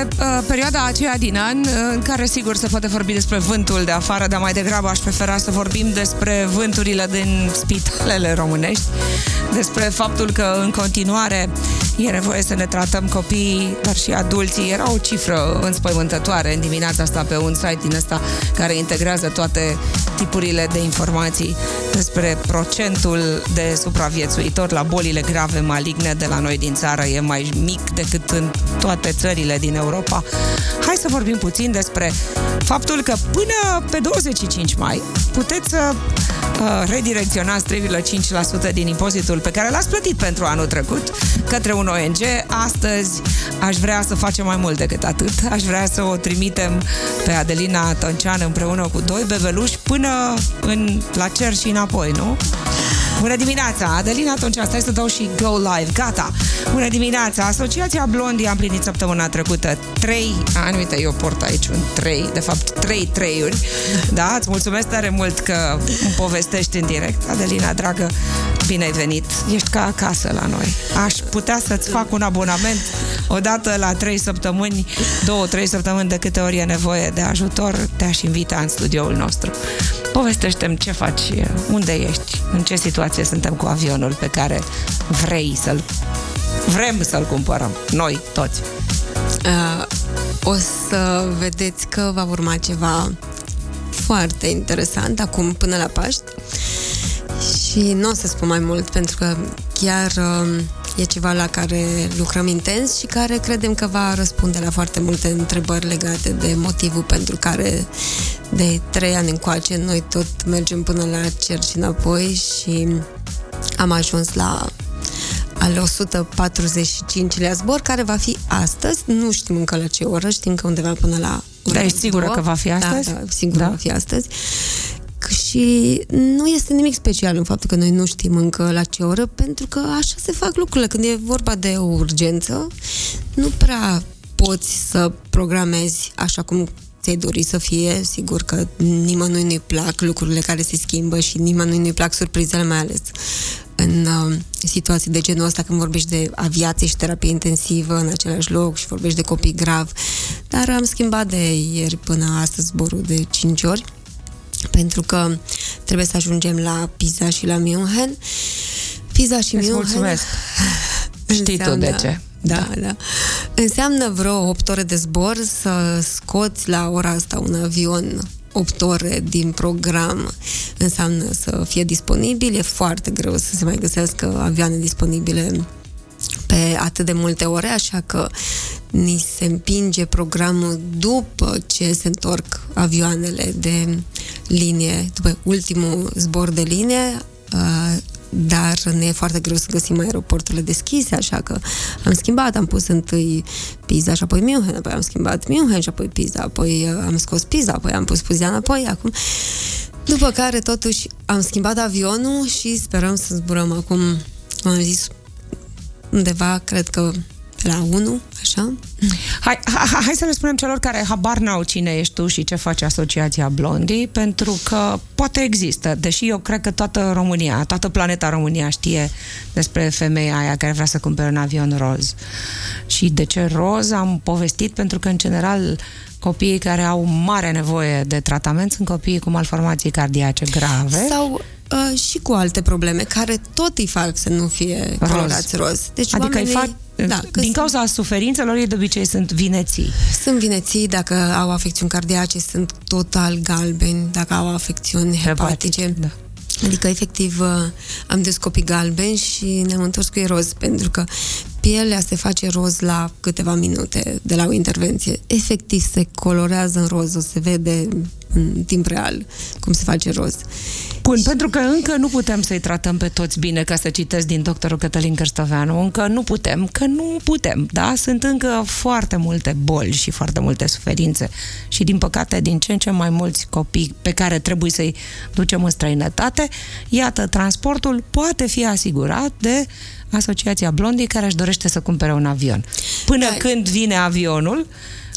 Prieteni, e uh, perioada aceea din an uh, în care sigur se poate vorbi despre vântul de afară, dar mai degrabă aș prefera să vorbim despre vânturile din spitalele românești, despre faptul că în continuare e nevoie să ne tratăm copiii, dar și adulții. Era o cifră înspăimântătoare în dimineața asta pe un site din ăsta care integrează toate tipurile de informații despre procentul de supraviețuitori la bolile grave maligne de la noi din țară e mai mic decât în toate țările din Europa. Hai să vorbim puțin despre faptul că până pe 25 mai puteți să uh, redirecționați 3,5% din impozitul pe care l-ați plătit pentru anul trecut către un ONG. Astăzi aș vrea să facem mai mult decât atât. Aș vrea să o trimitem pe Adelina Toncean împreună cu doi bebeluși până în, la cer și înapoi, nu? Bună dimineața! Adelina, atunci stai să dau și go live. Gata! Bună dimineața! Asociația Blondie a împlinit săptămâna trecută 3 ani. Uite, eu port aici un 3, de fapt 3 treiuri. Da? Îți mulțumesc tare mult că îmi povestești în direct. Adelina, dragă, bine ai venit. Ești ca acasă la noi. Aș putea să-ți fac un abonament odată la 3 săptămâni, 2-3 săptămâni de câte ori e nevoie de ajutor, te-aș invita în studioul nostru. Povestește-mi ce faci, unde ești, în ce situație suntem cu avionul pe care vrei să-l vrem să-l cumpărăm, noi toți. Uh, o să vedeți că va urma ceva foarte interesant acum până la Paști și nu o să spun mai mult pentru că chiar uh, e ceva la care lucrăm intens și care credem că va răspunde la foarte multe întrebări legate de motivul pentru care de trei ani încoace noi tot mergem până la cer și înapoi și am ajuns la al 145-lea zbor, care va fi astăzi. Nu știm încă la ce oră, știm că undeva până la Dar ești sigură două. că va fi da, astăzi? Da, da sigur da. va fi astăzi. Și nu este nimic special în faptul că noi nu știm încă la ce oră, pentru că așa se fac lucrurile. Când e vorba de o urgență, nu prea poți să programezi așa cum ți-ai dori să fie. Sigur că nimănui nu-i plac lucrurile care se schimbă și nimănui nu-i plac surprizele, mai ales în uh, situații de genul ăsta, când vorbești de aviație și terapie intensivă în același loc și vorbești de copii grav. Dar am schimbat de ieri până astăzi zborul de 5 ori pentru că trebuie să ajungem la Pisa și la München. Pisa și Îți München... mulțumesc! Știi tu de ce. Da, da, da. Înseamnă vreo 8 ore de zbor să scoți la ora asta un avion 8 ore din program înseamnă să fie disponibil. E foarte greu să se mai găsească avioane disponibile pe atât de multe ore, așa că ni se împinge programul după ce se întorc avioanele de linie, după ultimul zbor de linie, uh, dar ne e foarte greu să găsim aeroporturile deschise, așa că am schimbat, am pus întâi Pisa și apoi München, apoi am schimbat München și apoi Pisa, apoi uh, am scos Pisa, apoi am pus Puzia înapoi, acum după care totuși am schimbat avionul și sperăm să zburăm acum, cum am zis, undeva, cred că la 1, așa? Hai, hai, hai să le spunem celor care habar n-au cine ești tu și ce face Asociația Blondie, pentru că poate există, deși eu cred că toată România, toată planeta România știe despre femeia aia care vrea să cumpere un avion roz. Și de ce roz am povestit, pentru că în general copiii care au mare nevoie de tratament sunt copiii cu malformații cardiace grave. Sau uh, și cu alte probleme care tot îi fac să nu fie roz. colorați roz. Deci adică oamenii... îi fac da, din cauza sunt, suferințelor, ei de obicei sunt vineții. Sunt vineții, dacă au afecțiuni cardiace, sunt total galbeni, dacă au afecțiuni hepatice. Hepatic, da. Adică, efectiv, uh, am descoperit galben și ne-am întors cu ei roz, pentru că pielea se face roz la câteva minute de la o intervenție. Efectiv, se colorează în roz, o se vede în timp real cum se face roz. Bun, și... pentru că încă nu putem să-i tratăm pe toți bine, ca să citesc din doctorul Cătălin Cărstoveanu, încă nu putem, că nu putem, da? Sunt încă foarte multe boli și foarte multe suferințe și, din păcate, din ce în ce mai mulți copii pe care trebuie să-i ducem în străinătate, iată, transportul poate fi asigurat de Asociația Blondii care își dorește să cumpere un avion. Până da. când vine avionul,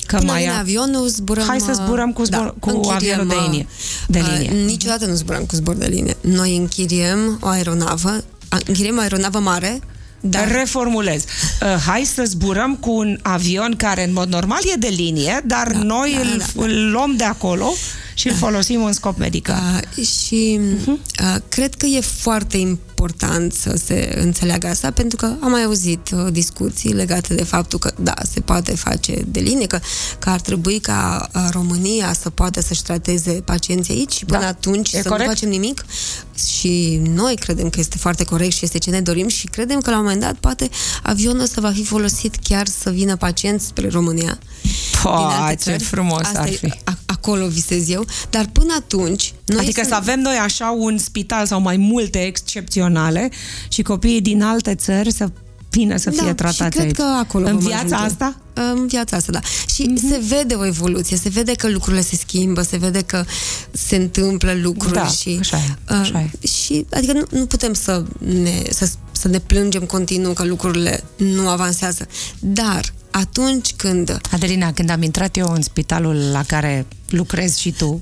Că Până mai vine avionul, zburăm... Hai să zburăm cu, zbor, da, cu avionul de linie. De linie. Uh, niciodată nu zburăm cu zbor de linie. Noi închiriem o aeronavă, închiriem o aeronavă mare da. reformulez. Uh, hai să zburăm cu un avion care în mod normal e de linie, dar da, noi da, îl, da, da. îl luăm de acolo și îl folosim în scop medical. Uh, și uh-huh. uh, cred că e foarte important să se înțeleagă asta, pentru că am mai auzit uh, discuții legate de faptul că, da, se poate face de linie, că, că ar trebui ca uh, România să poată să-și trateze pacienții aici și până da. atunci e să corect? nu facem nimic. Și noi credem că este foarte corect și este ce ne dorim și credem că la un moment dat poate avionul ăsta va fi folosit chiar să vină pacienți spre România. Pa, ce frumos Asta ar fi. E, acolo visez eu, dar până atunci... Noi adică să avem noi așa un spital sau mai multe excepționale și copiii din alte țări să vină să fie da, tratați și cred aici. că acolo În viața ajunge. asta? În viața asta, da. Și mm-hmm. se vede o evoluție, se vede că lucrurile se schimbă, se vede că se întâmplă lucruri da, și... așa e, așa e. Uh, și, adică nu, nu putem să ne, să, să ne plângem continuu că lucrurile nu avansează. Dar atunci când... Adelina, când am intrat eu în spitalul la care lucrezi și tu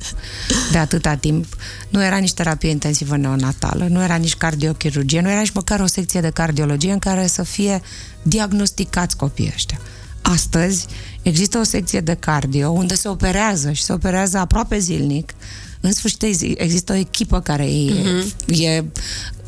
de atâta timp, nu era nici terapie intensivă neonatală, nu era nici cardiochirurgie, nu era nici măcar o secție de cardiologie în care să fie diagnosticați copiii ăștia. Astăzi există o secție de cardio unde se operează și se operează aproape zilnic. În sfârșit există o echipă care e, uh-huh. e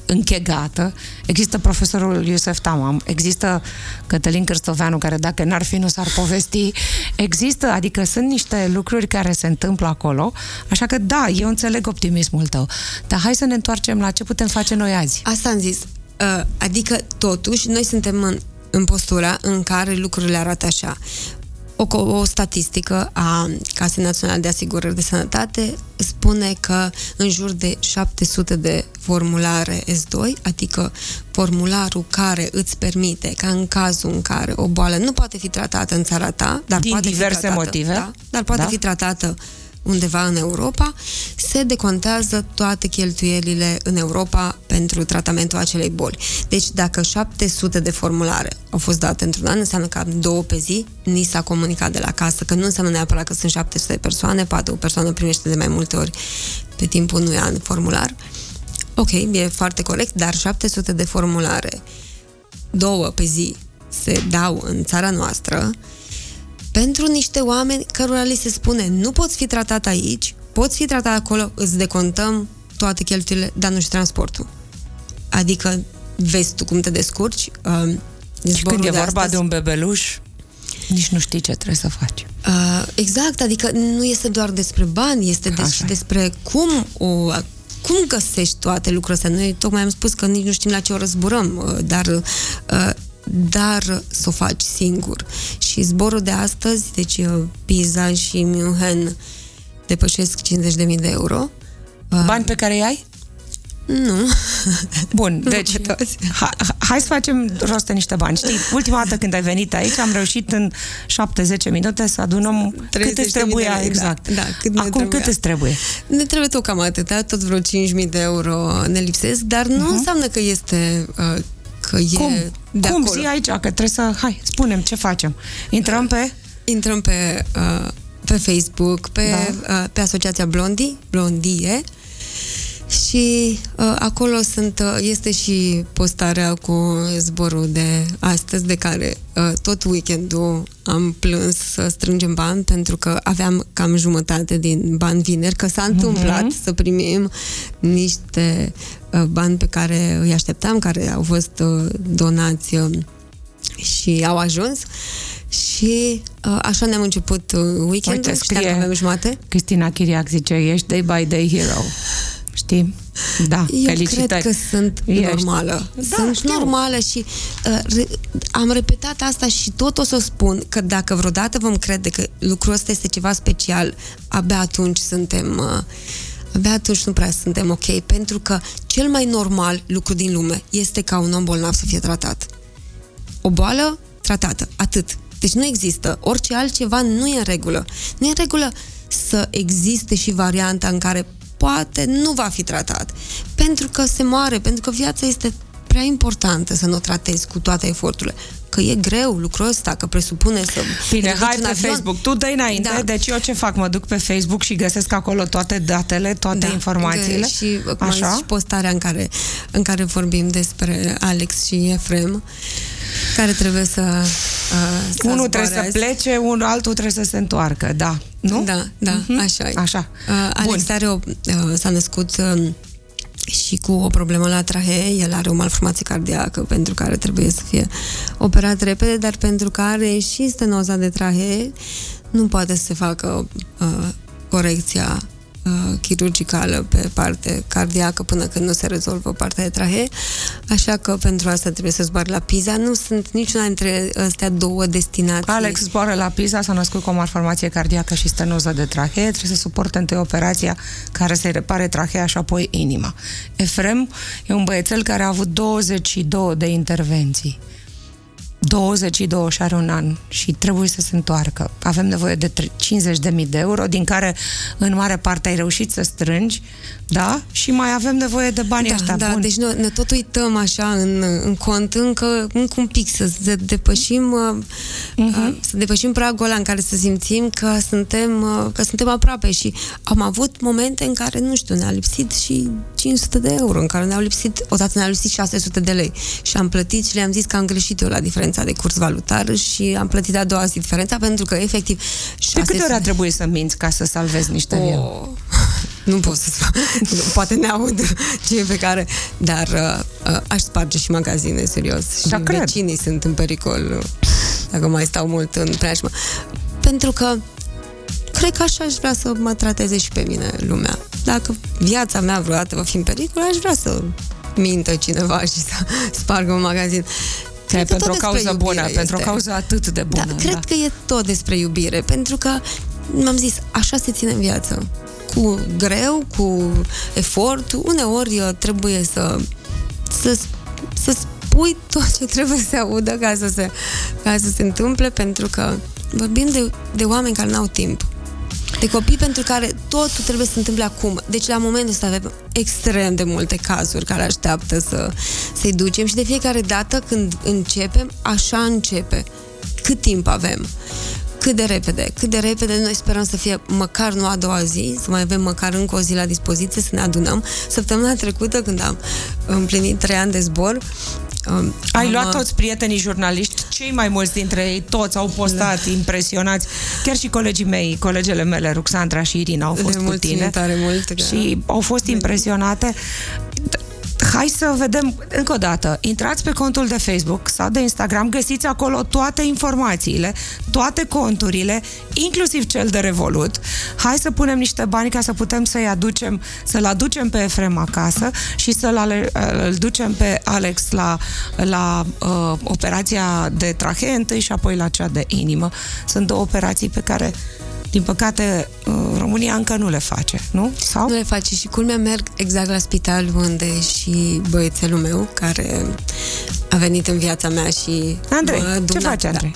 închegată. Există profesorul Iosef Tamam, există Cătălin Cârstoveanu, care dacă n-ar fi, nu s-ar povesti. Există, adică sunt niște lucruri care se întâmplă acolo, așa că da, eu înțeleg optimismul tău. Dar hai să ne întoarcem la ce putem face noi azi. Asta am zis. Uh, adică, totuși, noi suntem în, în postura în care lucrurile arată așa o, o statistică a Casei Naționale de Asigurări de Sănătate spune că în jur de 700 de formulare S2, adică formularul care îți permite ca în cazul în care o boală nu poate fi tratată în țara ta, dar Din poate diverse fi tratată, motive, da, dar poate da? fi tratată undeva în Europa, se decontează toate cheltuielile în Europa pentru tratamentul acelei boli. Deci dacă 700 de formulare au fost date într-un an, înseamnă că am două pe zi, ni s-a comunicat de la casă, că nu înseamnă neapărat că sunt 700 de persoane, poate o persoană primește de mai multe ori pe timpul unui an formular. Ok, e foarte corect, dar 700 de formulare, două pe zi, se dau în țara noastră, pentru niște oameni cărora li se spune nu poți fi tratat aici, poți fi tratat acolo, îți decontăm toate cheltuielile, dar nu și transportul. Adică vezi tu cum te descurci. Uh, și când e de vorba astăzi, de un bebeluș, nici nu știi ce trebuie să faci. Uh, exact, adică nu este doar despre bani, este de- și despre cum o cum găsești toate lucrurile astea? Noi tocmai am spus că nici nu știm la ce o răzburăm, uh, dar uh, dar să o faci singur. Și zborul de astăzi, deci uh, Pisa și München depășesc 50.000 de euro. Uh, Bani pe care îi ai? Nu. Bun, deci ha, hai să facem rost de niște bani. Știi, ultima dată când ai venit aici am reușit în 7-10 minute să adunăm cât îți trebuia. De, exact. Da, da, cât Acum cât îți trebuie? Ne trebuie tot cam atâta, tot vreo 5.000 de euro ne lipsesc, dar nu uh-huh. înseamnă că este uh, că e Cum? de Cum? acolo. Zi aici, că trebuie să... Hai, spunem ce facem. Intrăm pe... Intrăm pe, uh, pe Facebook, pe, da. uh, pe Asociația Blondie, Blondie, și uh, acolo sunt, uh, este și postarea cu zborul de astăzi, de care uh, tot weekendul am plâns să strângem bani, pentru că aveam cam jumătate din bani vineri, că s-a întâmplat uh-huh. să primim niște uh, bani pe care îi așteptam, care au fost uh, donați uh, și au ajuns. Și uh, așa ne-am început uh, weekendul, Uite, scrie, că avem jumate. Cristina Chiriac zice, ești day by day hero. Știi? Da, Eu felicitări. cred că sunt Ești. normală. Da, sunt știu. normală și uh, re, am repetat asta și tot o să spun că dacă vreodată vom crede că lucrul ăsta este ceva special, abia atunci suntem... Uh, abia atunci nu prea suntem ok, pentru că cel mai normal lucru din lume este ca un om bolnav să fie tratat. O boală tratată, atât. Deci nu există. Orice altceva nu e în regulă. Nu e în regulă să existe și varianta în care poate nu va fi tratat. Pentru că se moare, pentru că viața este prea importantă să nu o tratezi cu toate eforturile. că e greu lucrul ăsta, că presupune să... Bine, hai pe avion. Facebook. Tu dă înainte, da. deci eu ce fac? Mă duc pe Facebook și găsesc acolo toate datele, toate da. informațiile. Și, Așa? și postarea în care, în care vorbim despre Alex și Efrem care trebuie să, uh, să Unul trebuie să plece, unul altul trebuie să se întoarcă, da. Nu? Da, da, uh-huh. așa e. Așa. Uh, Alex are o, uh, s-a născut uh, și cu o problemă la trahee, el are o malformație cardiacă pentru care trebuie să fie operat repede, dar pentru care și stenoza de trahee nu poate să se facă uh, corecția Uh, chirurgicală pe parte cardiacă până când nu se rezolvă partea de trahee, așa că pentru asta trebuie să zboare la Pisa. Nu sunt niciuna dintre astea două destinații. Alex zboară la Pisa, s-a născut cu o malformație cardiacă și stenoză de trahee, trebuie să suporte întâi operația care să-i repare trahea și apoi inima. Efrem e un băiețel care a avut 22 de intervenții 22 și are un an și trebuie să se întoarcă. Avem nevoie de 50.000 de euro, din care în mare parte ai reușit să strângi, da? Și mai avem nevoie de bani da, ăștia. Da, Bun. deci noi ne tot uităm așa în, în cont încă, încă un pic să, să depășim uh-huh. să depășim pragul ăla în care să simțim că suntem, uh, că suntem aproape și am avut momente în care, nu știu, ne-a lipsit și 500 de euro, în care ne-au lipsit, odată ne-au lipsit 600 de lei și am plătit și le-am zis că am greșit eu la diferența de curs valutar și am plătit a doua zi diferența pentru că efectiv 600... De câte ori a trebuit să minți ca să salvezi niște oh. Nu pot să spun. Poate ne aud cei pe care... Dar uh, uh, aș sparge și magazine, serios. Da, și cred. vecinii sunt în pericol uh, dacă mai stau mult în preajmă. Pentru că cred că așa aș vrea să mă trateze și pe mine lumea. Dacă viața mea vreodată va fi în pericol, aș vrea să mintă cineva și să spargă un magazin. Cred pentru o cauză bună, este. pentru o cauză atât de bună. Da, cred da. că e tot despre iubire, pentru că m-am zis, așa se ține în viață cu greu, cu efort, uneori uh, trebuie să, să, să spui tot ce trebuie să audă ca să se, ca să se întâmple, pentru că vorbim de, de oameni care n-au timp. De copii pentru care totul trebuie să se întâmple acum. Deci la momentul ăsta avem extrem de multe cazuri care așteaptă să, să-i ducem și de fiecare dată când începem, așa începe. Cât timp avem? cât de repede, cât de repede noi sperăm să fie măcar nu a doua zi, să mai avem măcar încă o zi la dispoziție, să ne adunăm. Săptămâna trecută, când am împlinit trei ani de zbor, Um, Ai am, luat toți prietenii jurnaliști, cei mai mulți dintre ei, toți au postat, da. impresionați. Chiar și colegii mei, colegele mele, Ruxandra și Irina, au fost cu tine. Tare mult, și au fost impresionate hai să vedem încă o dată. Intrați pe contul de Facebook sau de Instagram, găsiți acolo toate informațiile, toate conturile, inclusiv cel de Revolut. Hai să punem niște bani ca să putem să-i aducem, să-l aducem pe Efrem acasă și să-l îl ducem pe Alex la, la uh, operația de trachee întâi și apoi la cea de inimă. Sunt două operații pe care din păcate, uh, România încă nu le face, nu? Sau? Nu le face și culmea merg exact la spital unde și băiețelul meu, care a venit în viața mea și... Andrei, ce face Andrei?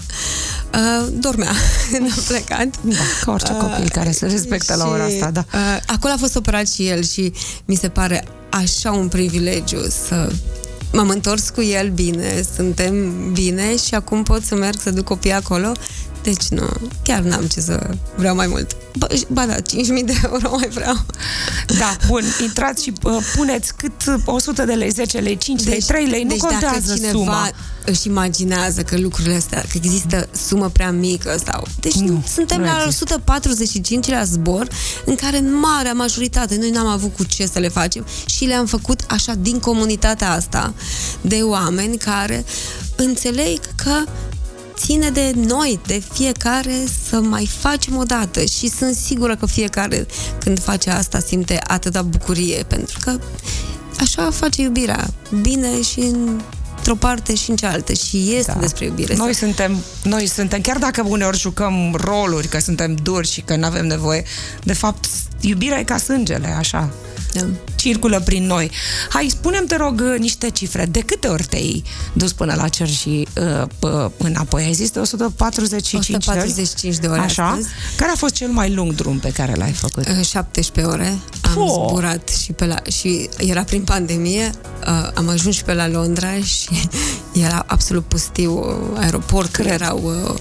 Da. Uh, dormea, a plecat. Da, ca orice uh, copil care se respectă și, la ora asta, da. Uh, acolo a fost operat și el și mi se pare așa un privilegiu să m-am întors cu el bine, suntem bine și acum pot să merg să duc copiii acolo deci nu, chiar n-am ce să vreau mai mult. Ba, ba da, 5.000 de euro mai vreau. Da, bun, intrați și uh, puneți cât 100 de lei, 10 lei, 5 deci, lei, 3 lei, nu deci contează dacă cineva suma. își imaginează că lucrurile astea, că există sumă prea mică sau... Deci nu, suntem nu la există. 145 la zbor, în care în marea majoritate noi n-am avut cu ce să le facem și le-am făcut așa din comunitatea asta de oameni care înțeleg că ține de noi, de fiecare să mai facem o dată și sunt sigură că fiecare când face asta simte atâta bucurie, pentru că așa face iubirea, bine și în într-o parte și în cealaltă și este da. despre iubire. Noi suntem, noi suntem, chiar dacă uneori jucăm roluri, că suntem duri și că nu avem nevoie, de fapt, iubirea e ca sângele, așa. Da. circulă prin noi. Hai, spunem te rog, niște cifre. De câte ori te-ai dus până la cer și uh, pă, înapoi? Ai zis de 145 145 de ore Așa? astăzi. Care a fost cel mai lung drum pe care l-ai făcut? Uh, 17 ore. Am Po! zburat și pe la... Și era prin pandemie. Uh, am ajuns și pe la Londra și era absolut pustiu uh, aeroportul. Cred. Erau uh,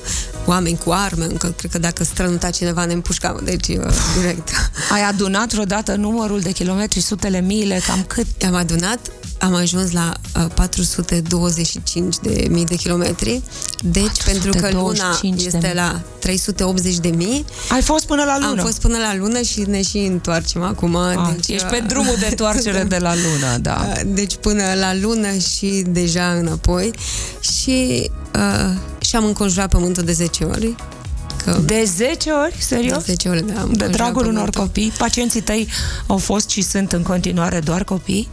oameni cu arme. Încă cred că dacă strănuta cineva ne împușcam. Deci, uh, direct. Ai adunat vreodată numărul de kilometri, sutele, miile, cam cât? Am adunat, am ajuns la uh, 425 de mii de kilometri. Deci, pentru că luna 425 de este mii. la 380 de mii, Ai fost până la lună. am fost până la lună și ne și întoarcem acum. Ah, deci, ești uh, pe drumul de întoarcere de la lună, da. Uh, Deci până la lună și deja înapoi și, uh, și am înconjurat pământul de 10 ori. Că De 10 ori? Serios? de 10 ori, da. am De înconjurat dragul unor pământul. copii? Pacienții tăi au fost și sunt în continuare doar copii?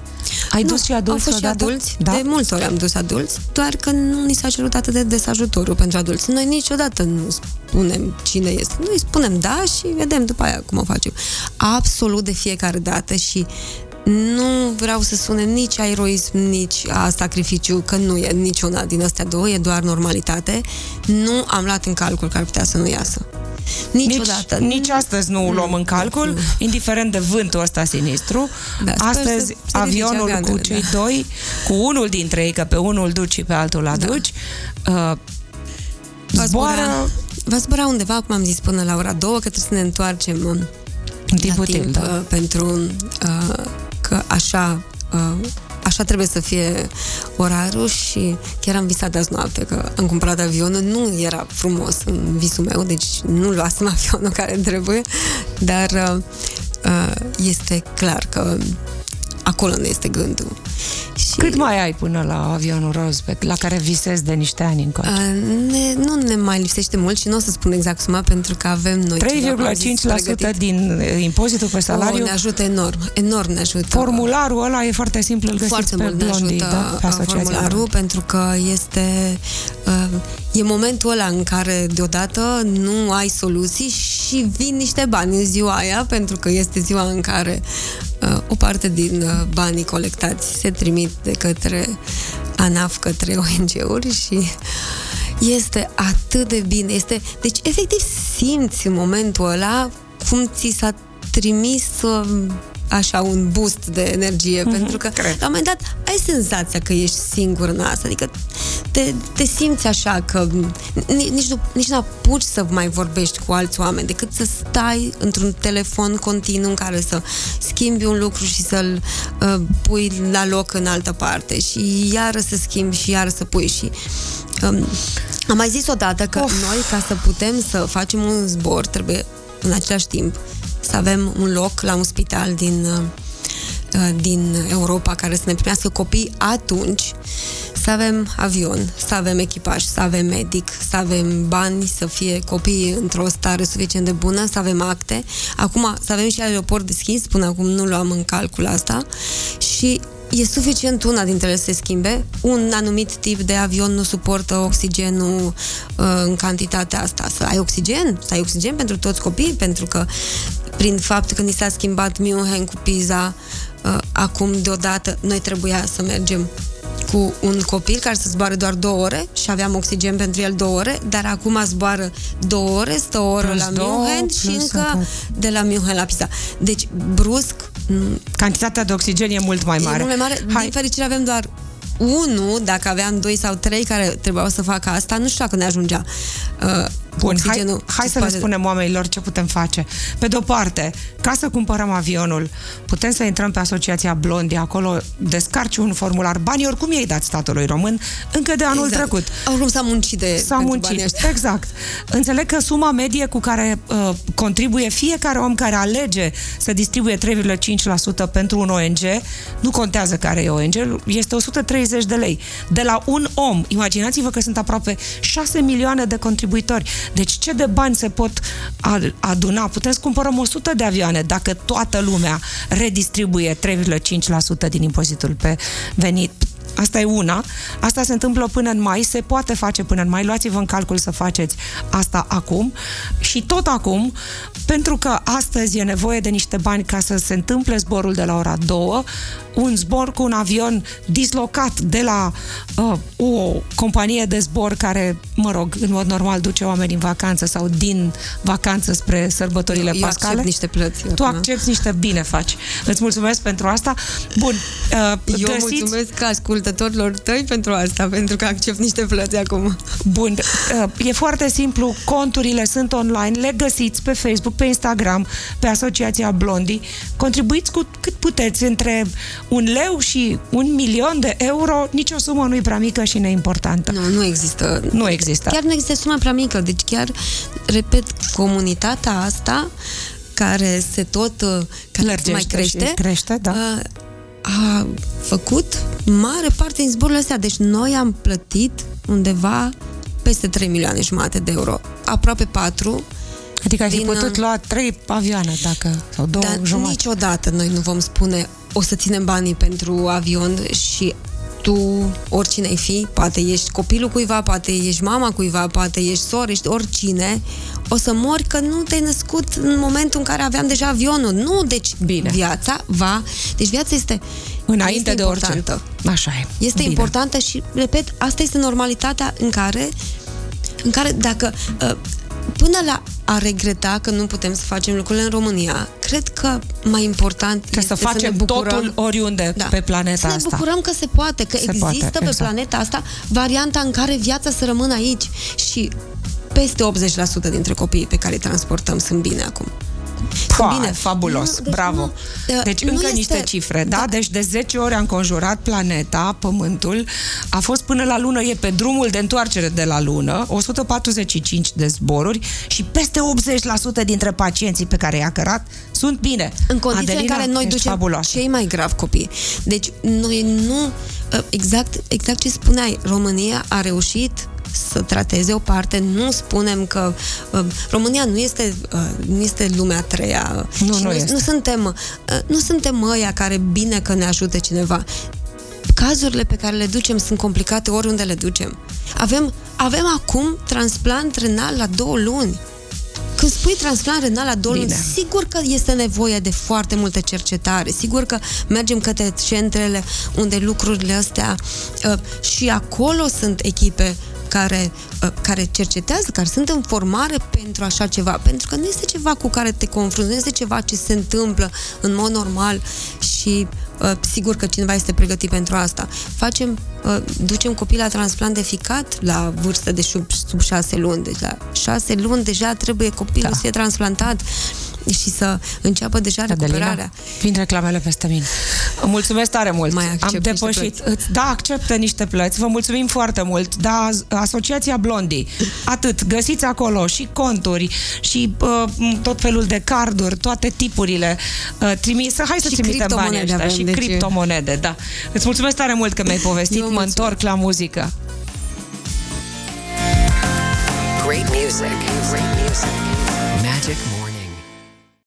Ai dus și au adulți fost și odată? adulți. Da? De multe ori am dus adulți, doar că nu ni s-a cerut atât de des ajutorul pentru adulți. Noi niciodată nu spunem cine este. Noi spunem da și vedem după aia cum o facem. Absolut de fiecare dată și nu vreau să sune nici a eroism, nici a sacrificiu, că nu e niciuna din astea două, e doar normalitate. Nu am luat în calcul că ar putea să nu iasă. Niciodată. Nici, nici astăzi nu o luăm în calcul, indiferent de vântul ăsta sinistru. Da, sper astăzi să se ridice avionul cu avioanele, cei da. doi, cu unul dintre ei, că pe unul duci și pe altul aduci, uh, Va zbura, zboară va zbura undeva, cum am zis, până la ora două, că trebuie să ne întoarcem uh, în timp la util. timp Da. uh, pentru uh, că așa uh, așa trebuie să fie orarul și chiar am visat azi noapte că am cumpărat avionul, nu era frumos în visul meu, deci nu luasem avionul care trebuie, dar uh, uh, este clar că acolo nu este gândul. Și, Cât mai ai până la avionul Rosbeck, la care visezi de niște ani încoace? uh, ne, nu ne mai lipsește mult și nu o să spun exact suma pentru că avem noi ceva, cum am zis, 3,5% pregătit. din uh, impozitul pe salariu. Oh, ne ajută enorm, enorm ne ajută. Formularul ăla e foarte simplu, îl găsiți Foarte pe mult ne Blondie, ajută da? Pe uh, asociația formularul Blondie. pentru că este uh, e momentul ăla în care deodată nu ai soluții și vin niște bani în ziua aia pentru că este ziua în care uh, o parte din uh, banii colectați se trimit de către ANAF către ONG-uri și este atât de bine. Este, deci, efectiv, simți în momentul ăla cum ți s-a trimis uh, așa un boost de energie, mm-hmm, pentru că cred. la un moment dat ai senzația că ești singur în asta, adică te, te simți așa că ni- nici nu, nici nu apuci să mai vorbești cu alți oameni, decât să stai într-un telefon continuu în care să schimbi un lucru și să-l uh, pui la loc în altă parte și iară să schimbi și iară să pui și um, am mai zis odată că Of. noi, ca să putem să facem un zbor, trebuie în același timp să avem un loc la un spital din, uh, uh, din Europa care să ne primească copii atunci, să avem avion, să avem echipaj, să avem medic, să avem bani, să fie copiii într-o stare suficient de bună, să avem acte. Acum, să avem și aeroport deschis, până acum nu luam în calcul asta și e suficient una dintre ele să se schimbe. Un anumit tip de avion nu suportă oxigenul uh, în cantitatea asta. Să ai oxigen, să ai oxigen pentru toți copiii, pentru că prin faptul că ni s-a schimbat München cu Pisa, uh, acum deodată noi trebuia să mergem cu un copil care să zboare doar două ore și aveam oxigen pentru el două ore, dar acum zboară două ore, stă o oră Plus la două, München și plus încă atât. de la München la Pisa. Deci, brusc, m, Cantitatea de oxigen e mult mai mare. E mult mai mare. Hai, Din fericire avem doar unul, dacă aveam doi sau trei care trebuiau să facă asta, nu știu dacă ne ajungea uh, Bun, hai, oxigenul. hai să le Poate- spunem oamenilor ce putem face. Pe de-o parte, ca să cumpărăm avionul, putem să intrăm pe Asociația Blondie, acolo descarci un formular. Banii oricum i-ai dat statului român încă de anul exact. trecut. Oricum s-a muncit de S-a pentru muncit, banii ăștia. exact. Înțeleg că suma medie cu care uh, contribuie fiecare om care alege să distribuie 3,5% pentru un ONG, nu contează care e ONG, este 130 de lei. De la un om, imaginați-vă că sunt aproape 6 milioane de contribuitori. Deci ce de bani se pot a- aduna? Putem să cumpărăm 100 de avioane dacă toată lumea redistribuie 3,5% din impozitul pe venit Asta e una. Asta se întâmplă până în mai, se poate face până în mai. Luați-vă în calcul să faceți asta acum. Și tot acum, pentru că astăzi e nevoie de niște bani ca să se întâmple zborul de la ora 2, un zbor cu un avion dislocat de la uh, o companie de zbor care, mă rog, în mod normal duce oameni în vacanță sau din vacanță spre sărbătorile Eu pascale. accept niște plăți. Tu acum. accepti niște bine faci. Îți mulțumesc pentru asta. Bun, uh, Eu găsiți... mulțumesc ascultătorilor tăi pentru asta, pentru că accept niște plăți acum. Bun, uh, e foarte simplu, conturile sunt online, le găsiți pe Facebook, pe Instagram, pe Asociația Blondii. Contribuiți cu cât puteți, între un leu și un milion de euro, nicio sumă nu e prea mică și neimportantă. Nu, nu există. Nu există. Chiar nu există sumă prea mică. Deci chiar, repet, comunitatea asta care se tot uh, care Lărgește mai crește, și crește, da. Uh, a făcut mare parte din zborurile astea. Deci noi am plătit undeva peste 3 milioane jumate de euro. Aproape 4 Adică ai fi din, putut uh, lua trei avioane, dacă, sau două Dar jumate. niciodată noi nu vom spune o să ținem banii pentru avion și tu, oricine ai fi, poate ești copilul cuiva, poate ești mama cuiva, poate ești soră, ești oricine, o să mori că nu te-ai născut în momentul în care aveam deja avionul. Nu, deci Bine. viața va... Deci viața este, Înainte este de importantă. orice. Așa e. Este Bine. importantă și, repet, asta este normalitatea în care, în care dacă uh, până la a regreta că nu putem să facem lucrurile în România, cred că mai important Trebuie este să facem ne bucurăm, totul oriunde da, pe planeta să ne asta. bucurăm că se poate, că Se există poate, pe exact. planeta asta varianta în care viața să rămână aici și peste 80% dintre copiii pe care îi transportăm sunt bine acum. Pua, Sunt bine. fabulos, Nu, deci bravo. nu, uh, deci nu încă este- niște cifre, da? da. Deci de 10 ori a înconjurat planeta, Pământul, a fost până la lună, e pe drumul de întoarcere de la lună, 145 de zboruri și peste 80% dintre pacienții pe care i-a cărat sunt bine. În condițiile Adelina, în care noi ești ducem fabuloasă. cei mai grav copii. Deci noi nu... Exact, exact ce spuneai, România a reușit să trateze o parte, nu spunem că uh, România nu este, uh, nu este lumea a treia. Nu, și nu nu, este. nu suntem uh, nu suntem ăia care bine că ne ajută cineva. Cazurile pe care le ducem sunt complicate oriunde le ducem. Avem, avem acum transplant renal la două luni. Când spui transplant renal la două luni, Bine. sigur că este nevoie de foarte multă cercetare, sigur că mergem către centrele unde lucrurile astea uh, și acolo sunt echipe care, uh, care cercetează, care sunt în formare pentru așa ceva, pentru că nu este ceva cu care te confrunți, nu este ceva ce se întâmplă în mod normal și uh, sigur că cineva este pregătit pentru asta. Facem, uh, ducem copii la transplant de ficat la vârstă de sub, sub șase luni, deci la șase luni deja trebuie copilul Da. să fie transplantat și să înceapă deja recuperarea. Adelina, vin reclamele peste mine. Mulțumesc tare mult. Mai accept Am niște depășit. plăți. Îți- Da, acceptă niște plăți. Vă mulțumim foarte mult. Da, Asociația Blondii. Atât. Găsiți acolo și conturi și uh, tot felul de carduri, toate tipurile. Uh, trimis, hai să Și trimitem banii criptomonede ăștia avem, și deci- criptomonede, da. Îți mulțumesc tare mult că mi-ai povestit. Eu Mă mulțumesc. întorc la muzică. Great music. Great music. Magic More.